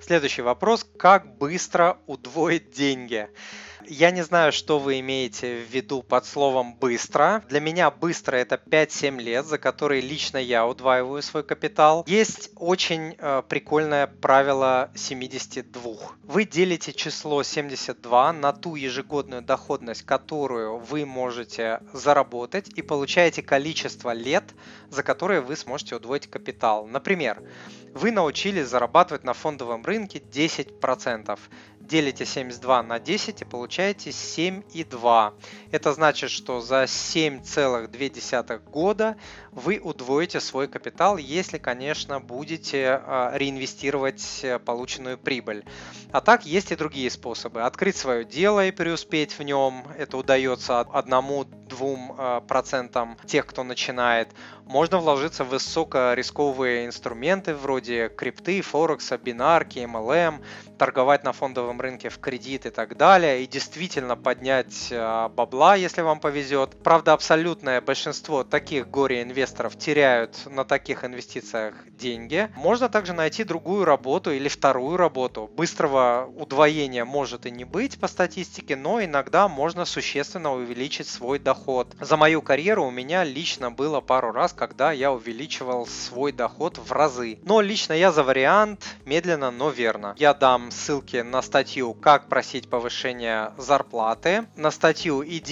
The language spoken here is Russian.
Следующий вопрос. Как быстро удвоить деньги? Я не знаю, что вы имеете в виду под словом «быстро». Для меня быстро это 5-7 лет, за которые лично я удваиваю свой капитал. Есть очень э, прикольное правило 72. Вы делите число 72 на ту ежегодную доходность, которую вы можете заработать и получаете количество лет, за которые вы сможете удвоить капитал. Например, вы научились зарабатывать на фондовом рынке 10% делите 72 на 10 и получаете 7,2. Это значит, что за 7,2 года вы удвоите свой капитал, если, конечно, будете а, реинвестировать э, полученную прибыль. А так есть и другие способы. Открыть свое дело и преуспеть в нем. Это удается одному-двум а, процентам тех, кто начинает. Можно вложиться в высокорисковые инструменты вроде крипты, форекса, бинарки, MLM, торговать на фондовом рынке в кредит и так далее. И действительно поднять а, бабла 2, если вам повезет. Правда, абсолютное большинство таких горе-инвесторов теряют на таких инвестициях деньги. Можно также найти другую работу или вторую работу. Быстрого удвоения может и не быть по статистике, но иногда можно существенно увеличить свой доход. За мою карьеру у меня лично было пару раз, когда я увеличивал свой доход в разы. Но лично я за вариант медленно, но верно. Я дам ссылки на статью «Как просить повышения зарплаты», на статью «Иди